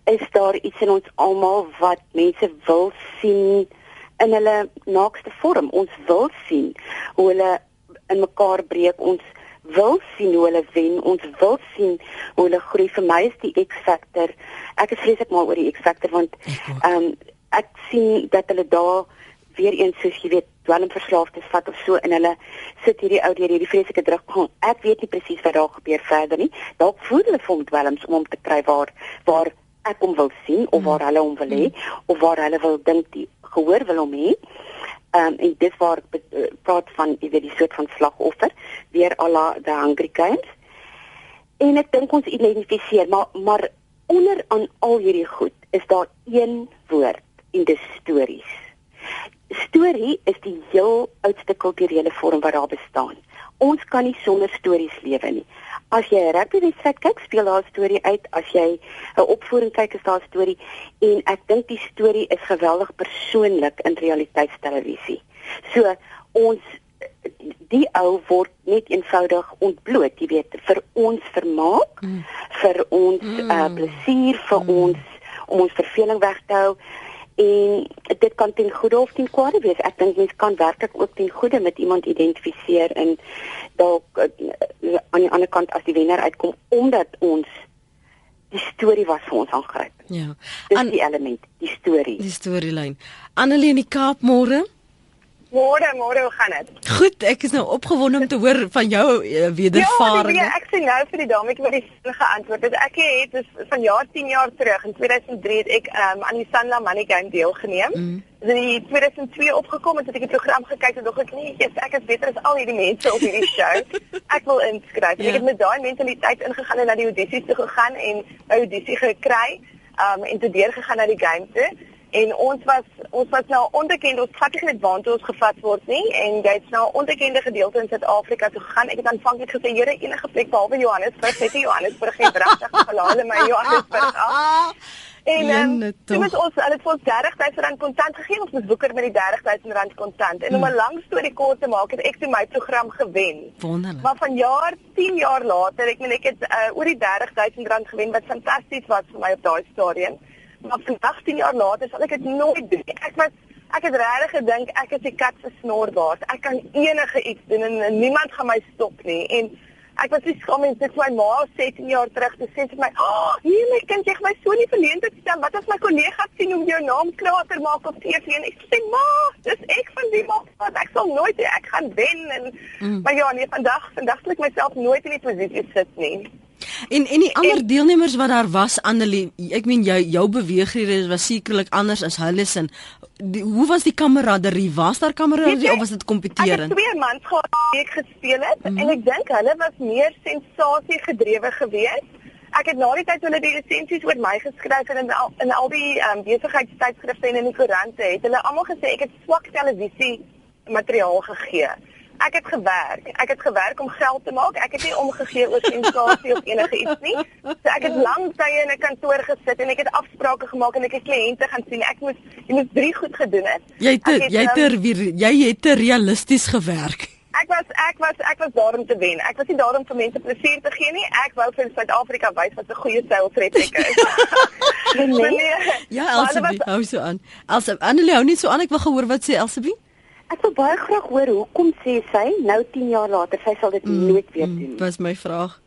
is daar iets in ons almal wat mense wil sien in hulle naakste vorm. Ons wil sien hoe hulle in mekaar breek. Ons wil sien hoe hulle wen. Ons wil sien hoe hulle groei. Vir my is die X-faktor. Ek is vreeslik mal oor die X-faktor want ehm um, ek sien dat hulle daar weer eens soos jy weet dwelmverslaafdes vat of so en hulle sit hierdie ou deur hierdie vreeslike druk gaan. Ek weet nie presies wat daar gebeur verder nie. Dalk voel hulle vir hom dwelms om hom te kry waar waar ek hom wil sien of waar hulle hom wil hê of waar hulle wil dink die gehoor wil hom hê. Ehm um, en dit waar uh, praat van jy weet die soort van slagoffer weer ala the hungry games. En ek dink ons identifiseer maar maar onder aan al hierdie goed is daar een woord in die stories. Storie is die heel oudste kulturele vorm wat daar bestaan. Ons kan nie sonder stories lewe nie. As jy 'n rugbywedstryd kyk, speel daar 'n storie uit. As jy 'n opvoering kyk, is daar 'n storie en ek dink die storie is geweldig persoonlik in realiteitstelevisie. So ons die ou word net eenvoudig ontbloot, jy weet, vir ons vermaak, mm. vir ons mm. uh, plesier, vir mm. ons om ons verveling weg te hou en dit kan ten goeie of ten kwade wees. Ek dink mens kan werklik ook ten goeie met iemand identifiseer en dalk uh, aan die ander kant as die wenner uitkom omdat ons die storie was vir ons aangryp. Ja. Dis die element, die storie. Die storielyn. Annelie in die Kaap môre. Môre, môre, hoe gaan dit? Goed, ek is nou opgewonde om te hoor van jou uh, wedervaring. Ja, ek sê nou vir die dame wat die vinnige antwoord het. Ek het dus van jaar 10 jaar terug in 2003 het ek um, aan die Sanlam Money Game deelgeneem. Mm. In 2002 opgekom en het ek die program gekyk en dog ek nee, yes, ek is beter as al hierdie mense op hierdie show. [laughs] ek wil inskryf. Ja. Ek het met daai mentaliteit ingegaan en na die audisies toe gegaan en 'n audisie gekry um, en toe deur gegaan na die game toe en ons was ons was nou onbekend. Ons vat nie net waantoe ons gevat word nie. En jy's nou onbekende gedeelte in Suid-Afrika toe gegaan. Ek het aanvanklik gesê Here enige plek behalwe Johannesburg net Johannesburg gee regtig gelaal my Johannesburg af. [laughs] En um, toe moet ons hulle het vir ons 30000 rand kontant gegee. Ons moet woeker met die 30000 rand kontant. En om 'n hmm. lang storie kort te maak het ek toe my program gewen. Wonderlik. Maar van jaar 10 jaar later ek meen ek het uh, oor die 30000 rand gewen wat fantasties was vir my op daai stadium maar vandag 10 jaar later sal ek dit nooit doen. Ek was ek het regtig gedink ek is die kat se snorbaas. Ek kan enige iets doen en, en niemand gaan my stop nie. En ek was nie skaam en dit my ma 17 jaar terug te sê vir my, "Ag, oh, hier my kind, jy gaan my so nie verleentheid stel. Wat as my kollegas sien hoe jou naam krater maak op TV?" En ek sê, "Ma, dis ek van die ma. Ek sal nooit ek gaan wen." En mm. maar ja, nee, vandag, vandag sal ek myself nooit in die posisie sit nie. En en die ander en, deelnemers wat daar was Annelie, ek meen jou jou beweegrede was sekerlik anders as hulle se. Hoe was die kameraderie? Was daar kameraderie of was dit kompeterend? Ek het twee mans gehad wat ek gespeel het mm -hmm. en ek dink hulle was meer sensasie gedrewe geweest. Ek het na die tyd hulle die resensies oor my geskryf en in al, in al die um, besigheidstydskrifte en in die koerante het hulle almal gesê ek het swak televisie materiaal gegee ek het gewerk. Ek het gewerk om geld te maak. Ek het nie omgegee oor sensasie of enige iets nie. So ek het lank tye in 'n kantoor gesit en ek het afsprake gemaak en ek het kliënte gaan sien. Ek moes jy moet drie goed gedoen het. Jy het het, jy het er, jy het te realisties gewerk. Ek was ek was ek was daar om te wen. Ek was nie daar om vir mense plesier te gee nie. Ek wou vir Suid-Afrika wys wat 'n goeie sales rep ek is. [laughs] [laughs] nee. Ja, Elsabie, hou so aan. Elsabie, Annelie, hou net so aan. Ek wil gehoor wat sê Elsabie. Ek wil baie graag hoor hoekom sê sy nou 10 jaar later sy sal dit mm, nooit weer mm, doen. Dis my vraag.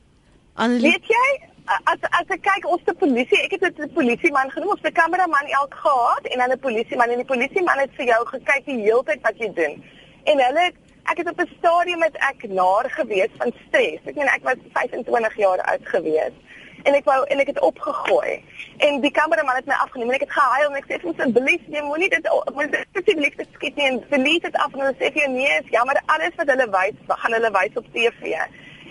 Annelie, weet jy as as ek kyk ons te polisie, ek het 'n polisieman genoem of 'n kameraman elk gehad en dan 'n polisieman en die polisieman het vir jou gekyk die hele tyd wat jy doen. En hulle ek het op 'n stadium met ek naar gewees van stres. Ek meen ek was 25 jaar oud gewees en ek wou en ek het opgegooi. En die kameraman het my afgeneem en ek het gehuil en ek sê vir hom asseblief jy moenie dit moet dit asseblief dit skiet nie en verlies dit af en hulle sê vir jou nee, is jammer alles wat hulle wys, gaan hulle wys op TV.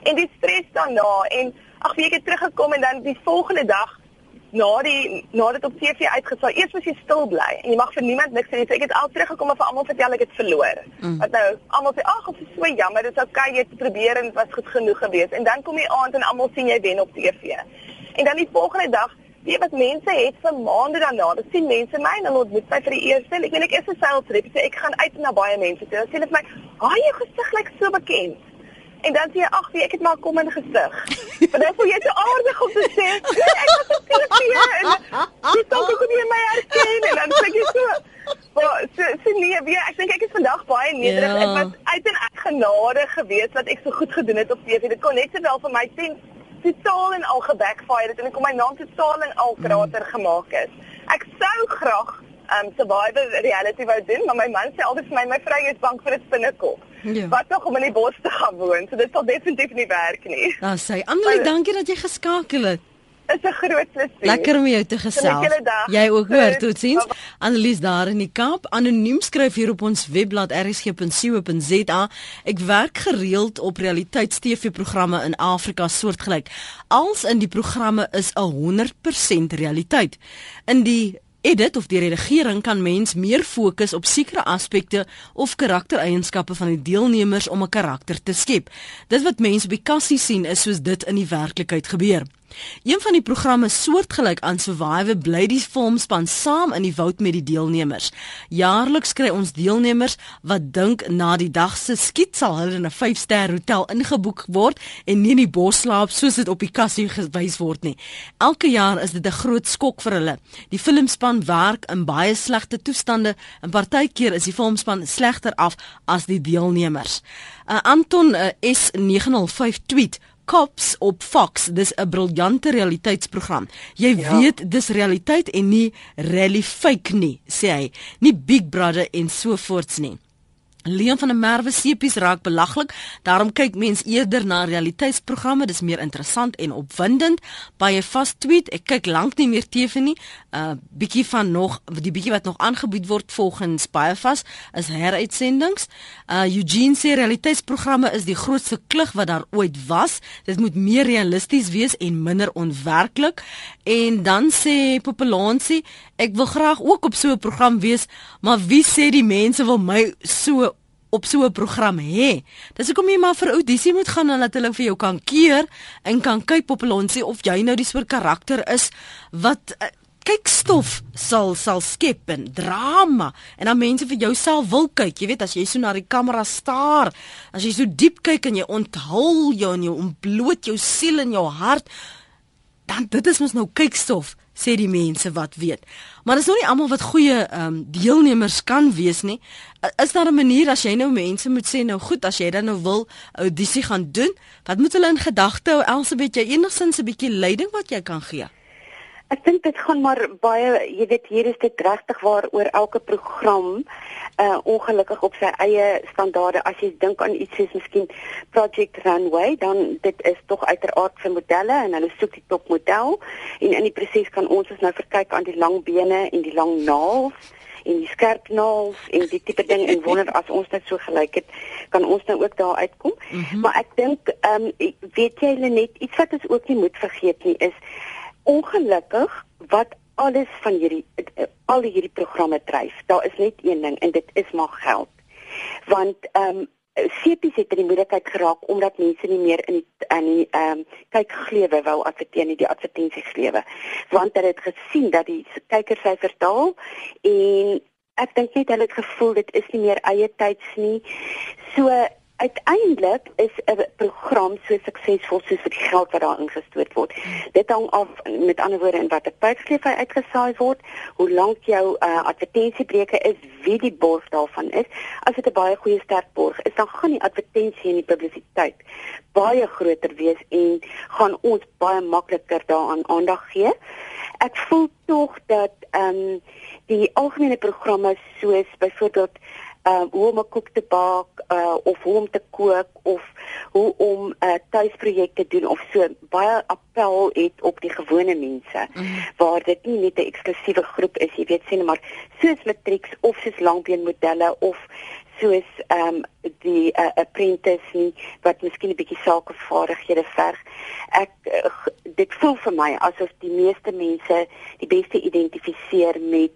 En die stres daarna en ag weet ek het teruggekom en dan die volgende dag na die na dit op TV uitgesaai, eers was jy stil bly en jy mag vir niemand niks sê. So ek het al teruggekom en vir almal vertel ek het verloor. Mm. Wat nou almal sê, "Ag, dit is so jammer, dit is okay, jy het probeer en dit was goed genoeg geweest." En dan kom jy aand en almal sien jy wen op TV. En dan die volgende dag Weet wat mense het vir maande daarna, dan sien mense my en hulle ontmoet my vir die eerste. Ek weet ek is 'n sales rep, so ek gaan uit na baie mense toe. Sê hulle vir my, "Haai, jou gesig lyk so bekend." En dan sê jy, "Ag, ek het maar kom in gesig." [laughs] Maar dan voel jy te aardig om te sê, "Ek was op TV en jy dink ek kon nie my herken en dan sê jy so Maar so, so nee, wie ek dink ek is vandag baie nederig. Ja. Ek was uit en uit genade geweest wat ek so goed gedoen het op TV. Dit kon net sowel vir my sien totaal en al gebackfire het en ek om my naam totaal en al krater mm. gemaak het. Ek sou graag um survivor reality wou doen, maar my man sê altyd vir my my vrou is bang vir 'n spinnekop. Ja. Wat tog om in die bos te gaan woon, so dit sal definitief nie werk nie. Dan sê Annelie, dankie dat jy geskakel het is 'n groot plesier. Lekker om jou te gesels. Jy ook hoor, totsiens. Annelies daar in die Kaap, anoniem skryf hier op ons webblad rsg.co.za. Ek werk gereeld op realiteits-TV-programme in Afrika soortgelyk. Als in die programme is 'n 100% realiteit. In die edit of die redigering kan mens meer fokus op sekere aspekte of karaktereienskappe van die deelnemers om 'n karakter te skep. Dit wat mense op die kassie sien is soos dit in die werklikheid gebeur. Een van die programme soortgelyk aan Survivor bly die filmspan saam in die woud met die deelnemers. Jaarliks kry ons deelnemers wat dink na die dag se skiet sal hulle in 'n 5-ster hotel ingeboek word en nie in die bos slaap soos dit op die kassie gewys word nie. Elke jaar is dit 'n groot skok vir hulle. Die filmspan werk in baie slegte toestande en partykeer is die filmspan slegter af as die deelnemers. Uh, Anton uh, S905 tweet Cops op Fox, dis 'n briljante realiteitsprogram. Jy ja. weet dis realiteit en nie rally fake nie, sê hy. Nie Big Brother en so voorts nie. Leon van der Merwe sepies raak belaglik. Daarom kyk mens eerder na realiteitsprogramme. Dis meer interessant en opwindend. Baie vas tweet. Ek kyk lank nie meer TV nie. Uh bietjie van nog die bietjie wat nog aangebied word volgens baie vas is heruitsendings. Uh Eugene sê realiteitsprogramme is die grootste klug wat daar ooit was. Dit moet meer realisties wees en minder onwerklik. En dan sê Populansie, ek wil graag ook op so 'n program wees, maar wie sê die mense wil my so op so 'n program hê. Dis hoekom jy maar vir audisie moet gaan en laat hulle vir jou kan keer en kan kyk op hulle sê of jy nou die soort karakter is wat uh, kyk stof sal sal skep en drama en dan mense vir jouself wil kyk. Jy weet as jy so na die kamera staar, as jy so diep kyk en jy onthul jou en jy ontbloot jou siel en jou hart, dan dit is mos nou kykstof sê die mense wat weet. Maar dis nou nie almal wat goeie ehm um, deelnemers kan wees nie. Is daar 'n manier as jy nou mense moet sê nou goed, as jy dan nou wil audisie gaan doen, wat moet hulle in gedagte hou? Elsabet, jy enigsins 'n bietjie leiding wat jy kan gee? Ek dink dit gaan maar baie, jy weet hier is dit regtig waar oor elke program uh ongelukkig op sy eie standaarde. As jy dink aan iets soos miskien Project Runway, dan dit is tog uiteraard vir modelle en hulle soek die topmodel en in die proses kan ons ons nou verkyk aan die lang bene en die lang naels en die skerp naels en die tipe ding en wonder as ons net so gelyk het, kan ons nou ook daar uitkom. Mm -hmm. Maar ek dink ehm um, weet jy net iets wat ons ook nie moet vergeet nie is ongelukkig wat alles van hierdie al hierdie programme dryf. Daar is net een ding en dit is maar geld. Want ehm um, CP's het in die moeilikheid geraak omdat mense nie meer in die in die ehm um, kyk glewe wou adverteer nie die advertensies glewe. Want hulle het gesien dat die kykersyfers daal en ek dink net hulle het gevoel dit is nie meer eie tyds nie. So Uiteindelik is 'n program so suksesvol soos vir die geld wat daarin gestoot word. Dit hang af met ander woorde in watter tydskleef hy uitgesaai word, hoe lank jou uh, advertensiebreuke is, wie die borg daarvan is. As dit 'n baie goeie sterk borg is, dan gaan die advertensie en die publisiteit baie groter wees en gaan ons baie makliker daaraan aandag gee. Ek voel tog dat ehm um, die algemene programme soos byvoorbeeld uh hoe om 'n koek te bak uh of hoe om te kook of hoe om 'n uh, tuisprojekte doen of so baie appel het op die gewone mense mm. waar dit nie net 'n eksklusiewe groep is jy weet sien maar soos matrieks of soos langbeen modelle of soos ehm um, die uh, apprentice nie wat miskien 'n bietjie sakevaardighede verg. Ek uh, dit voel vir my asof die meeste mense die beste identifiseer met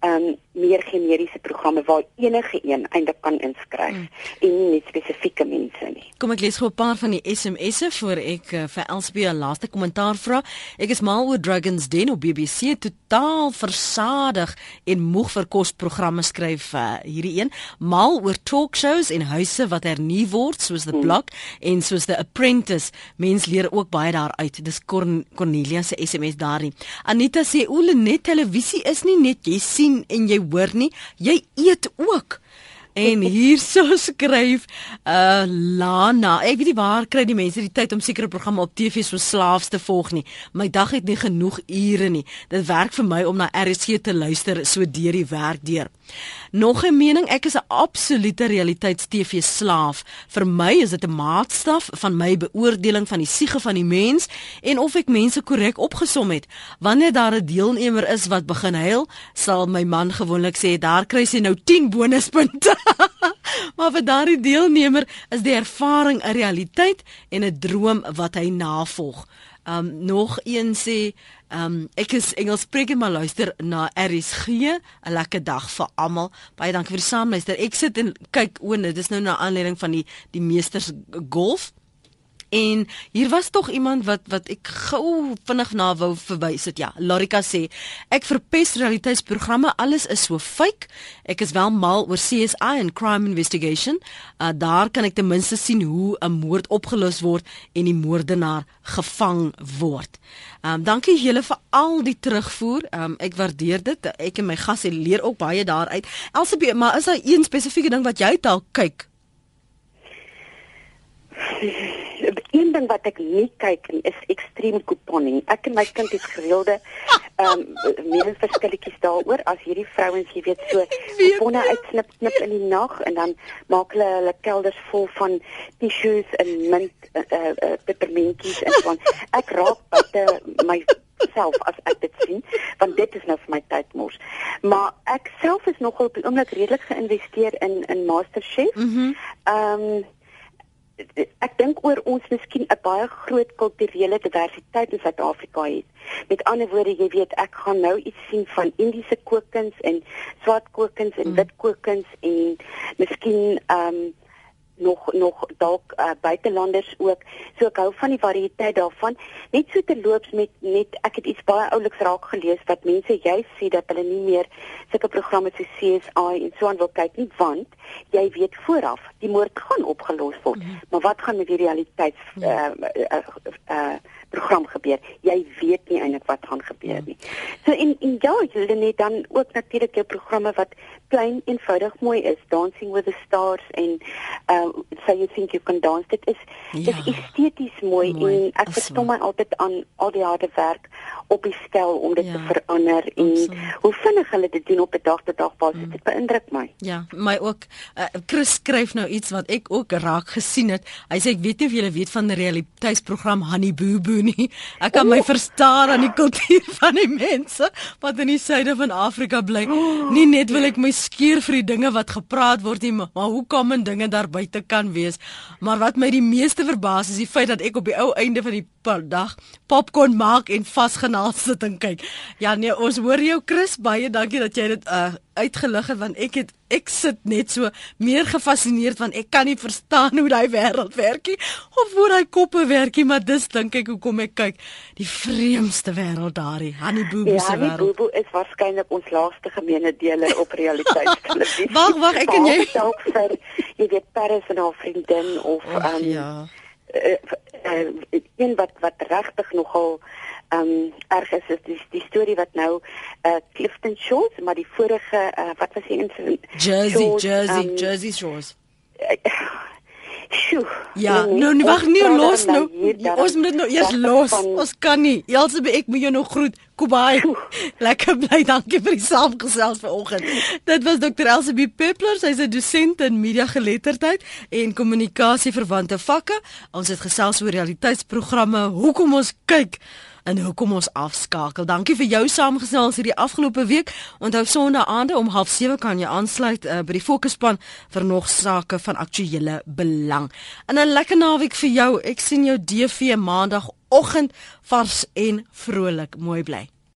um meer generiese programme waar enige een eintlik kan inskryf mm. en nie spesifieke mense nie. Kom ek lees gou 'n paar van die SMS'e voor ek uh, vir Elsbie 'n laaste kommentaar vra. Ek is mal oor Dragons Den op BBC totaal versadig en moeg vir kosprogramme skryf uh, hierdie een. Mal oor talkshows en huise wat hernu word soos The mm. Block en soos The Apprentice. Mens leer ook baie daaruit. Dis Corn Cornelia se SMS daarin. Anita sê o, net televisie is nie net jy sien en jy hoor nie, jy eet ook. En hierso skryf uh Lana, ek weet nie waar kry die mense die tyd om sekere programme op TV so slaafs te volg nie. My dag het nie genoeg ure nie. Dit werk vir my om na RSG te luister so deur die werk deur. Nog 'n mening, ek is 'n absolute realiteits-TV slaaf. Vir my is dit 'n maatstaf van my beoordeling van die siege van die mens en of ek mense korrek opgesom het. Wanneer daar 'n deelnemer is wat begin huil, sal my man gewoonlik sê daar kry sy nou 10 bonuspunte. [laughs] maar vir daardie deelnemer is die ervaring 'n realiteit en 'n droom wat hy navolg. Um nog een sê Um ek is Engels spreek maar luister na RSG. 'n Lekker dag vir almal. Baie dankie vir die saamluister. Ek sit en kyk o, dit is nou na aanleiding van die die meesters golf. En hier was tog iemand wat wat ek gou vinnig na wou verwys het. Ja, Larika sê ek verpes realiteitsprogramme, alles is so fake. Ek is wel mal oor CSI en crime investigation. Uh, daar kan ek ten minste sien hoe 'n moord opgelos word en die moordenaar gevang word. Ehm um, dankie julle vir al die terugvoer. Ehm um, ek waardeer dit. Ek en my gasse leer ook baie daaruit. Elsabie, maar is daar een spesifieke ding wat jy dalk kyk? Een ding wat ek nie kyk nie is ekstreem couponing. Ek en my kind het gereelde ehm um, meer verskilletjies daaroor as hierdie vrouens, jy weet, so couponne uitsnip knip in die nag en dan maak hulle hulle kelders vol van tissues en mint eh uh, uh, pepermentjies en so. Ek raak buite my self as ek dit sien want dit is nou vir my tyd mors. Maar ek self is nogal op die oomblik redelik geïnvesteer in in MasterChef. Ehm mm um, ek dink oor ons miskien 'n baie groot kulturele diversiteit in Suid-Afrika het. Met ander woorde, jy weet, ek gaan nou iets sien van Indiese kookkuns en swart kookkuns en mm. wit kookkuns en miskien ehm um, nog nog dalk uh, buitelanders ook. So ek hou van die variëteit daarvan. Net so te loops met net ek het iets baie ouliks raak gelees wat mense juist sê dat hulle nie meer sulke programme so CSI en so aan wil kyk nie want jy weet vooraf die moord gaan opgelos word. Mm -hmm. Maar wat gaan met die realiteit uh, uh, uh, uh, program gebeur. Jy weet nie eintlik wat gaan gebeur nie. So en en ja, julle net dan ook natuurlik jou programme wat klein eenvoudig mooi is, Dancing with the Stars en uh so you think you can dance. Dit is ja, is esteties mooi, mooi en ek verstom my altyd aan al die harde werk op die stel om dit ja, te verander en absoluut. hoe vinnig hulle dit doen op 'n dag tot dag basis. Mm. Dit beïndruk my. Ja, my ook. Uh, Chris skryf nou iets wat ek ook raak gesien het. Hy sê ek weet nie of julle weet van die realiteitsprogram Honey Boo Boo nie. Ek kan my verstaan aan die kultuur [laughs] van die mense wat in die suide van Afrika bly. Nie net wil ek my skeer vir die dinge wat gepraat word nie, maar hoe kom en dinge daar buite kan wees. Maar wat my die meeste verbaas is die feit dat ek op die ou einde van die dag popcorn maak en vasgenaal sit en kyk. Ja nee, ons hoor jou Chris, baie dankie dat jy dit uh, uitgelig het want ek het ek sit net so meer gefassineerd want ek kan nie verstaan hoe daai wêreld werk nie of hoe daai koppe werk nie, maar dis dink ek hoekom ek kyk die vreemdste wêreld daai Honey Boo Boo se wêreld. Honey Boo Boo is waarskynlik ons laaste gemeene deler op realiteitstelevisie. [laughs] wag, wag, ek en jy dalk vir jy weet Paris en haar vriendin of ehm um, ja. Uh, uh, een wat wat regtig nogal ehm um, erg is is die, die storie wat nou uh Clifton Shores maar die vorige uh, wat was die incident Jersey Shores, Jersey um, Jersey Shores [sighs] Sjoe. Ja, nee, nou wag nie los nou. Ons moet dit nou eers los. Van... Ons kan nie. Elsbe ek moet jou nog groet. Kubai. [laughs] Lekker bly. Dankie vir die saamgesels vanoggend. Dit was Dr. Elsabie Peppler, sy's 'n dosent in media geletterdheid en kommunikasie verwante vakke. Ons het gesels oor realiteitsprogramme. Hoekom ons kyk en hoekom ons afskakel. Dankie vir jou saamgesels hierdie afgelope week. Onthou Sondag aande om 07:30 kan jy aansluit uh, by die fokusspan vir nog sake van aktuële belang. En 'n lekker naweek vir jou. Ek sien jou DV maandagooggend vars en vrolik. Mooi bly.